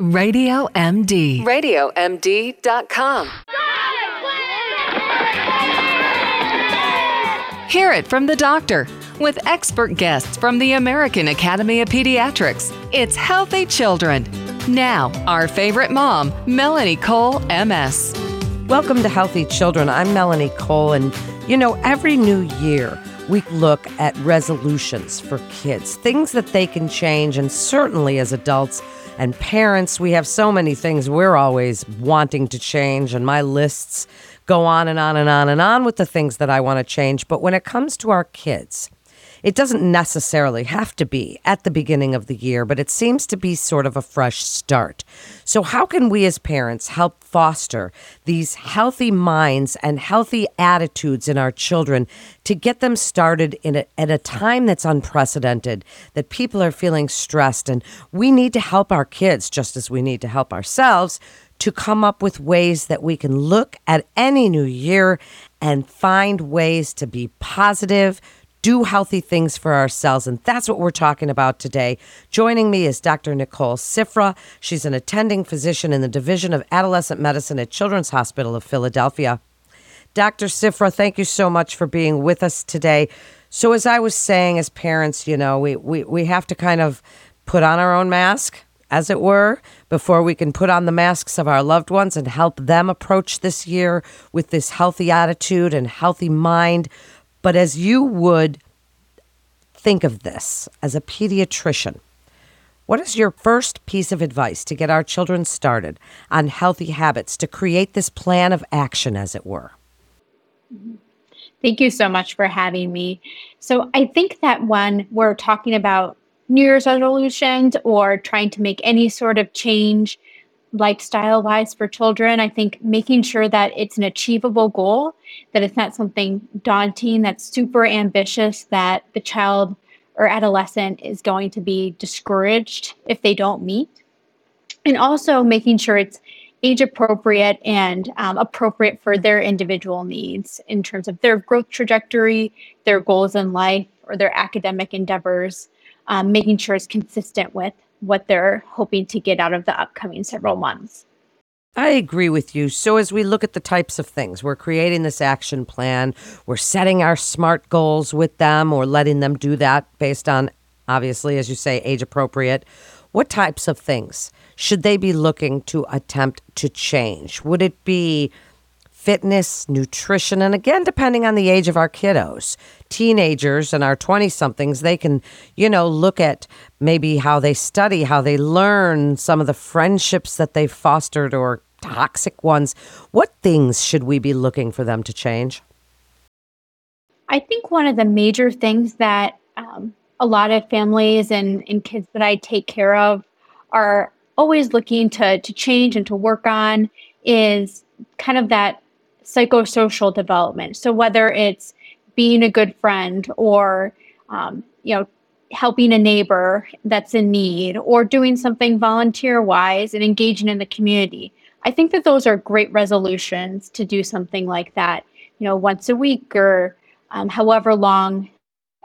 Radio MD. RadioMD.com. Hear it from the doctor with expert guests from the American Academy of Pediatrics. It's Healthy Children. Now, our favorite mom, Melanie Cole, MS. Welcome to Healthy Children. I'm Melanie Cole, and you know, every new year we look at resolutions for kids, things that they can change, and certainly as adults and parents, we have so many things we're always wanting to change, and my lists go on and on and on and on with the things that I want to change. But when it comes to our kids, it doesn't necessarily have to be at the beginning of the year, but it seems to be sort of a fresh start. So, how can we as parents help foster these healthy minds and healthy attitudes in our children to get them started in a, at a time that's unprecedented, that people are feeling stressed, and we need to help our kids just as we need to help ourselves to come up with ways that we can look at any new year and find ways to be positive, do healthy things for ourselves. And that's what we're talking about today. Joining me is Dr. Nicole Cifra. She's an attending physician in the Division of Adolescent Medicine at Children's Hospital of Philadelphia. Dr. Cifra, thank you so much for being with us today. So, as I was saying, as parents, you know, we, we, we have to kind of put on our own mask, as it were, before we can put on the masks of our loved ones and help them approach this year with this healthy attitude and healthy mind. But as you would think of this as a pediatrician, what is your first piece of advice to get our children started on healthy habits to create this plan of action, as it were? Thank you so much for having me. So, I think that when we're talking about New Year's resolutions or trying to make any sort of change lifestyle wise for children. I think making sure that it's an achievable goal, that it's not something daunting, that's super ambitious, that the child or adolescent is going to be discouraged if they don't meet. And also making sure it's age appropriate and um, appropriate for their individual needs in terms of their growth trajectory, their goals in life, or their academic endeavors, um, making sure it's consistent with what they're hoping to get out of the upcoming several months. I agree with you. So, as we look at the types of things, we're creating this action plan, we're setting our SMART goals with them, or letting them do that based on, obviously, as you say, age appropriate. What types of things should they be looking to attempt to change? Would it be fitness, nutrition, and again, depending on the age of our kiddos, teenagers and our 20 somethings, they can, you know, look at maybe how they study, how they learn, some of the friendships that they've fostered or toxic ones. What things should we be looking for them to change? I think one of the major things that um, a lot of families and, and kids that I take care of are always looking to, to change and to work on is kind of that psychosocial development. So whether it's being a good friend or um, you know helping a neighbor that's in need or doing something volunteer wise and engaging in the community. I think that those are great resolutions to do something like that, you know, once a week or um, however long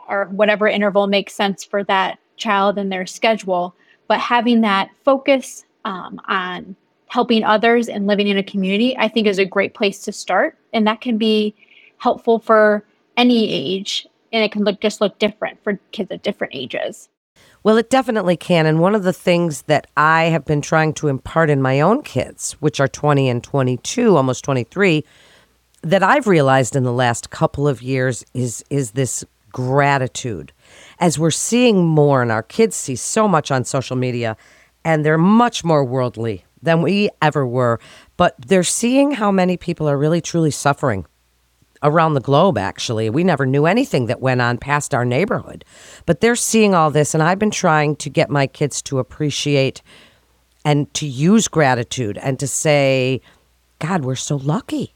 or whatever interval makes sense for that child and their schedule. But having that focus um, on helping others and living in a community, I think is a great place to start. And that can be helpful for any age. And it can look just look different for kids at different ages. Well, it definitely can. And one of the things that I have been trying to impart in my own kids, which are 20 and 22, almost 23, that I've realized in the last couple of years is is this gratitude. As we're seeing more and our kids see so much on social media and they're much more worldly than we ever were. But they're seeing how many people are really truly suffering around the globe, actually. We never knew anything that went on past our neighborhood. But they're seeing all this, and I've been trying to get my kids to appreciate and to use gratitude and to say, God, we're so lucky.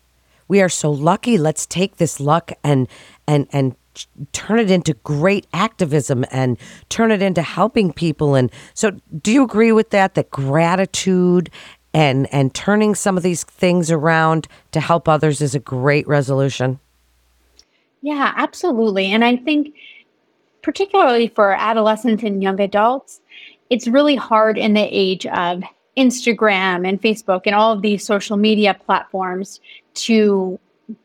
We are so lucky. Let's take this luck and and and turn it into great activism and turn it into helping people. And so do you agree with that that gratitude and and turning some of these things around to help others is a great resolution? Yeah absolutely. And i think particularly for adolescents and young adults it's really hard in the age of Instagram and Facebook and all of these social media platforms to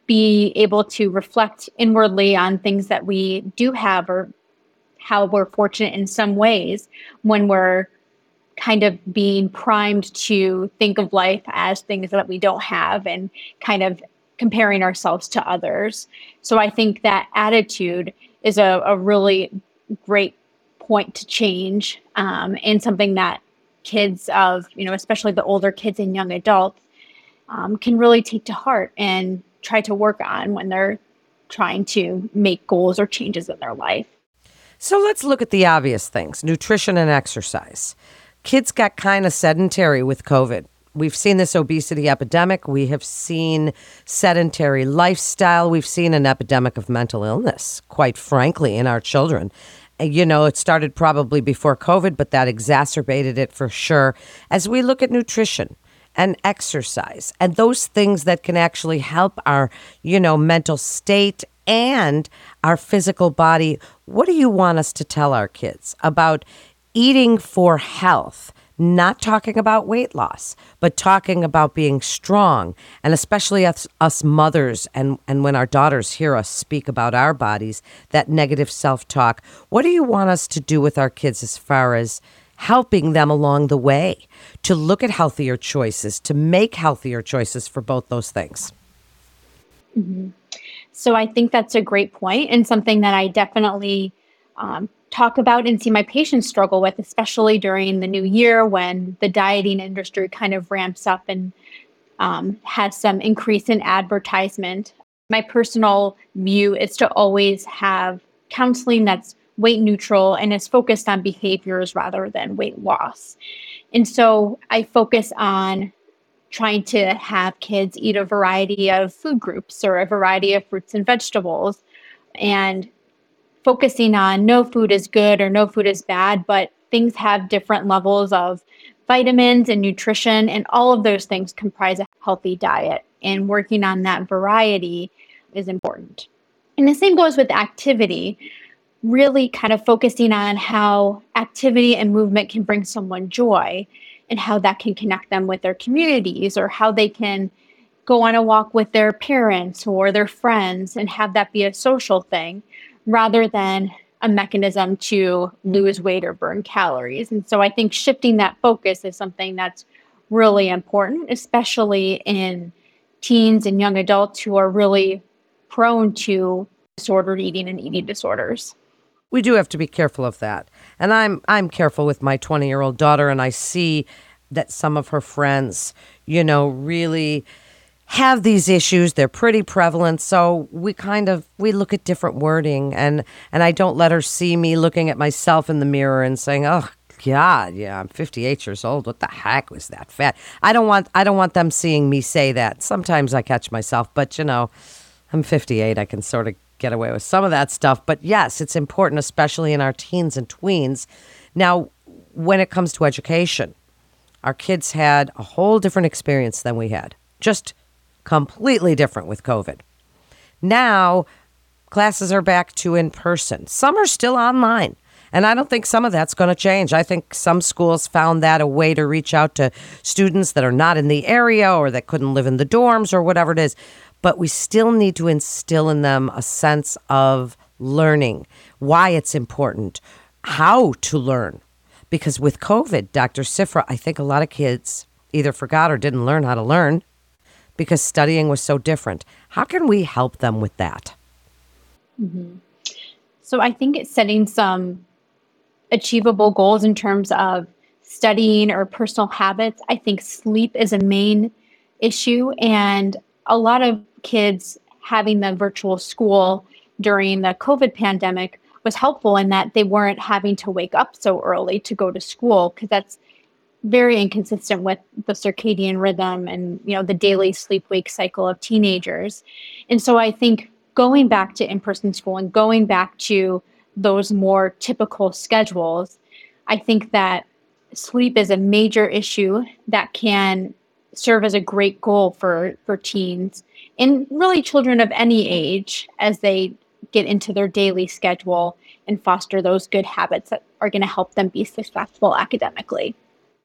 be able to reflect inwardly on things that we do have or how we're fortunate in some ways when we're kind of being primed to think of life as things that we don't have and kind of comparing ourselves to others. So I think that attitude is a, a really great point to change um, and something that kids of, you know, especially the older kids and young adults um, can really take to heart and try to work on when they're trying to make goals or changes in their life. So let's look at the obvious things nutrition and exercise. Kids got kind of sedentary with COVID. We've seen this obesity epidemic. We have seen sedentary lifestyle. We've seen an epidemic of mental illness, quite frankly, in our children. You know, it started probably before COVID, but that exacerbated it for sure. As we look at nutrition, and exercise and those things that can actually help our, you know, mental state and our physical body. What do you want us to tell our kids about eating for health? Not talking about weight loss, but talking about being strong, and especially us, us mothers, and, and when our daughters hear us speak about our bodies, that negative self talk. What do you want us to do with our kids as far as helping them along the way to look at healthier choices, to make healthier choices for both those things. Mm-hmm. So I think that's a great point and something that I definitely um, talk about and see my patients struggle with, especially during the new year when the dieting industry kind of ramps up and um, has some increase in advertisement. My personal view is to always have counseling that's weight neutral and is focused on behaviors rather than weight loss. And so I focus on trying to have kids eat a variety of food groups or a variety of fruits and vegetables and focusing on no food is good or no food is bad, but things have different levels of vitamins and nutrition, and all of those things comprise a healthy diet. And working on that variety is important. And the same goes with activity really kind of focusing on how activity and movement can bring someone joy and how that can connect them with their communities or how they can go on a walk with their parents or their friends and have that be a social thing rather than a mechanism to lose weight or burn calories. And so I think shifting that focus is something that's really important, especially in teens and young adults who are really prone to disordered eating and eating disorders we do have to be careful of that. And I'm I'm careful with my 20-year-old daughter and I see that some of her friends, you know, really have these issues. They're pretty prevalent. So we kind of we look at different wording and and I don't let her see me looking at myself in the mirror and saying, "Oh, God, yeah, I'm 58 years old. What the heck was that fat?" I don't want I don't want them seeing me say that. Sometimes I catch myself, but you know, I'm 58. I can sort of get away with some of that stuff. But yes, it's important, especially in our teens and tweens. Now, when it comes to education, our kids had a whole different experience than we had, just completely different with COVID. Now, classes are back to in person. Some are still online. And I don't think some of that's going to change. I think some schools found that a way to reach out to students that are not in the area or that couldn't live in the dorms or whatever it is but we still need to instill in them a sense of learning, why it's important, how to learn. Because with COVID, Dr. Cifra, I think a lot of kids either forgot or didn't learn how to learn because studying was so different. How can we help them with that? Mm-hmm. So I think it's setting some achievable goals in terms of studying or personal habits. I think sleep is a main issue. And a lot of kids having the virtual school during the COVID pandemic was helpful in that they weren't having to wake up so early to go to school because that's very inconsistent with the circadian rhythm and you know the daily sleep wake cycle of teenagers. And so i think going back to in-person school and going back to those more typical schedules i think that sleep is a major issue that can serve as a great goal for for teens and really children of any age as they get into their daily schedule and foster those good habits that are going to help them be successful academically.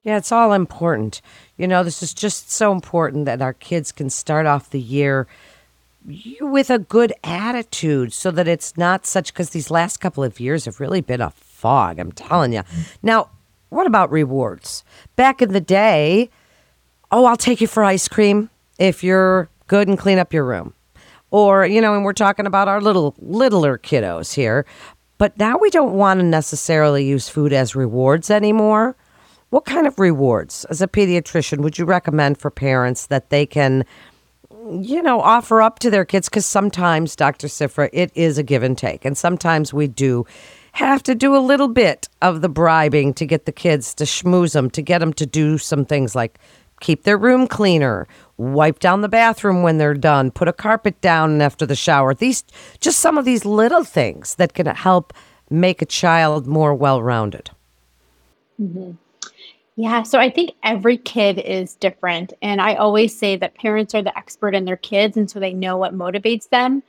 Yeah, it's all important. You know, this is just so important that our kids can start off the year with a good attitude so that it's not such because these last couple of years have really been a fog, I'm telling you. Now, what about rewards? Back in the day, oh, I'll take you for ice cream if you're good and clean up your room. Or, you know, and we're talking about our little littler kiddos here. But now we don't want to necessarily use food as rewards anymore. What kind of rewards, as a pediatrician, would you recommend for parents that they can, you know, offer up to their kids? Because sometimes, Dr. Cifra, it is a give and take. And sometimes we do have to do a little bit of the bribing to get the kids to schmooze them, to get them to do some things like keep their room cleaner, wipe down the bathroom when they're done, put a carpet down after the shower. These just some of these little things that can help make a child more well-rounded. Mm-hmm. Yeah, so I think every kid is different. And I always say that parents are the expert in their kids, and so they know what motivates them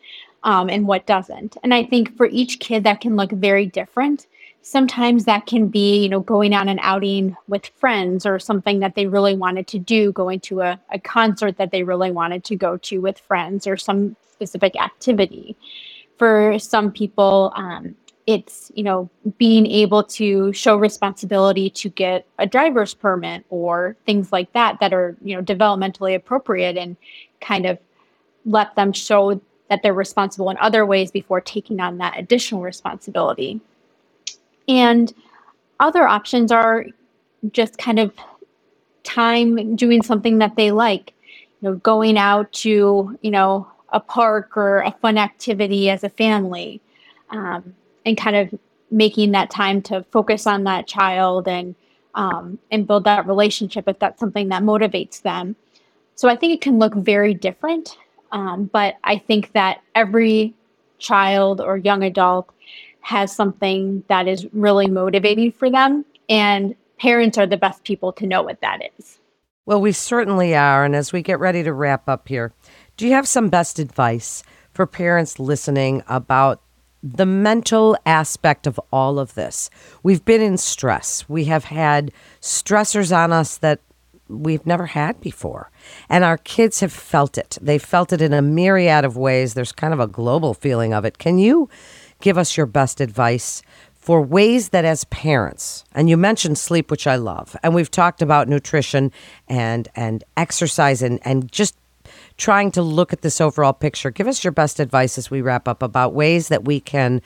um, and what doesn't. And I think for each kid, that can look very different. Sometimes that can be, you know, going on an outing with friends or something that they really wanted to do, going to a, a concert that they really wanted to go to with friends or some specific activity. For some people, um, it's you know being able to show responsibility to get a driver's permit or things like that that are you know developmentally appropriate and kind of let them show that they're responsible in other ways before taking on that additional responsibility and other options are just kind of time doing something that they like you know going out to you know a park or a fun activity as a family um, and kind of making that time to focus on that child and um, and build that relationship if that's something that motivates them. So I think it can look very different, um, but I think that every child or young adult has something that is really motivating for them, and parents are the best people to know what that is. Well, we certainly are. And as we get ready to wrap up here, do you have some best advice for parents listening about the mental aspect of all of this. We've been in stress. We have had stressors on us that we've never had before. And our kids have felt it. They felt it in a myriad of ways. There's kind of a global feeling of it. Can you give us your best advice for ways that as parents, and you mentioned sleep, which I love, and we've talked about nutrition and and exercise and, and just trying to look at this overall picture. Give us your best advice as we wrap up about ways that we can,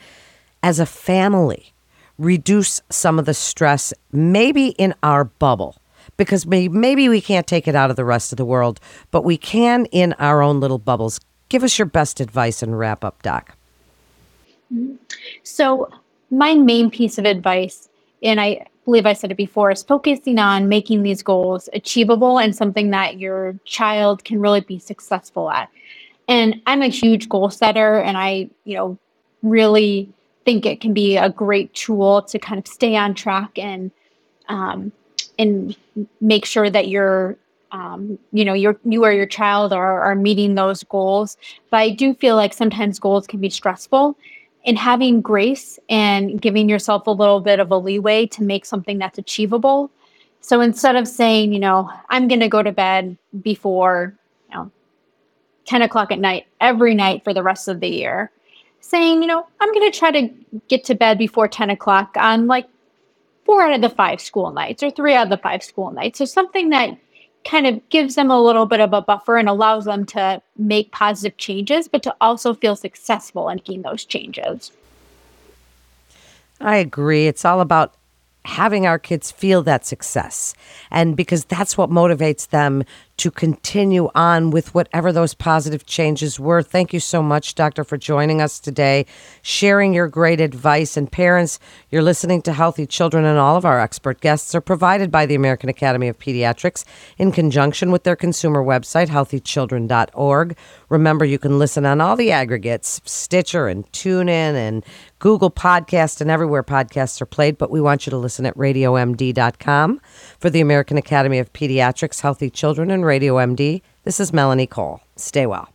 as a family, reduce some of the stress, maybe in our bubble. Because maybe we can't take it out of the rest of the world, but we can in our own little bubbles. Give us your best advice and wrap up, Doc. So, my main piece of advice, and I believe I said it before, is focusing on making these goals achievable and something that your child can really be successful at. And I'm a huge goal setter and I, you know, really think it can be a great tool to kind of stay on track and um, and make sure that you're um, you know your you or your child are, are meeting those goals but i do feel like sometimes goals can be stressful and having grace and giving yourself a little bit of a leeway to make something that's achievable. So instead of saying, you know, I'm going to go to bed before, you know, 10 o'clock at night every night for the rest of the year, saying, you know, I'm going to try to get to bed before 10 o'clock on like four out of the five school nights or three out of the five school nights. So something that kind of gives them a little bit of a buffer and allows them to make positive changes, but to also feel successful in making those changes. I agree. It's all about having our kids feel that success. And because that's what motivates them to continue on with whatever those positive changes were. Thank you so much, Doctor, for joining us today, sharing your great advice. And parents, you're listening to Healthy Children, and all of our expert guests are provided by the American Academy of Pediatrics in conjunction with their consumer website, healthychildren.org. Remember, you can listen on all the aggregates Stitcher and TuneIn and Google Podcast and everywhere podcasts are played, but we want you to listen at radiomd.com for the American Academy of Pediatrics, Healthy Children, and Radio MD. This is Melanie Cole. Stay well.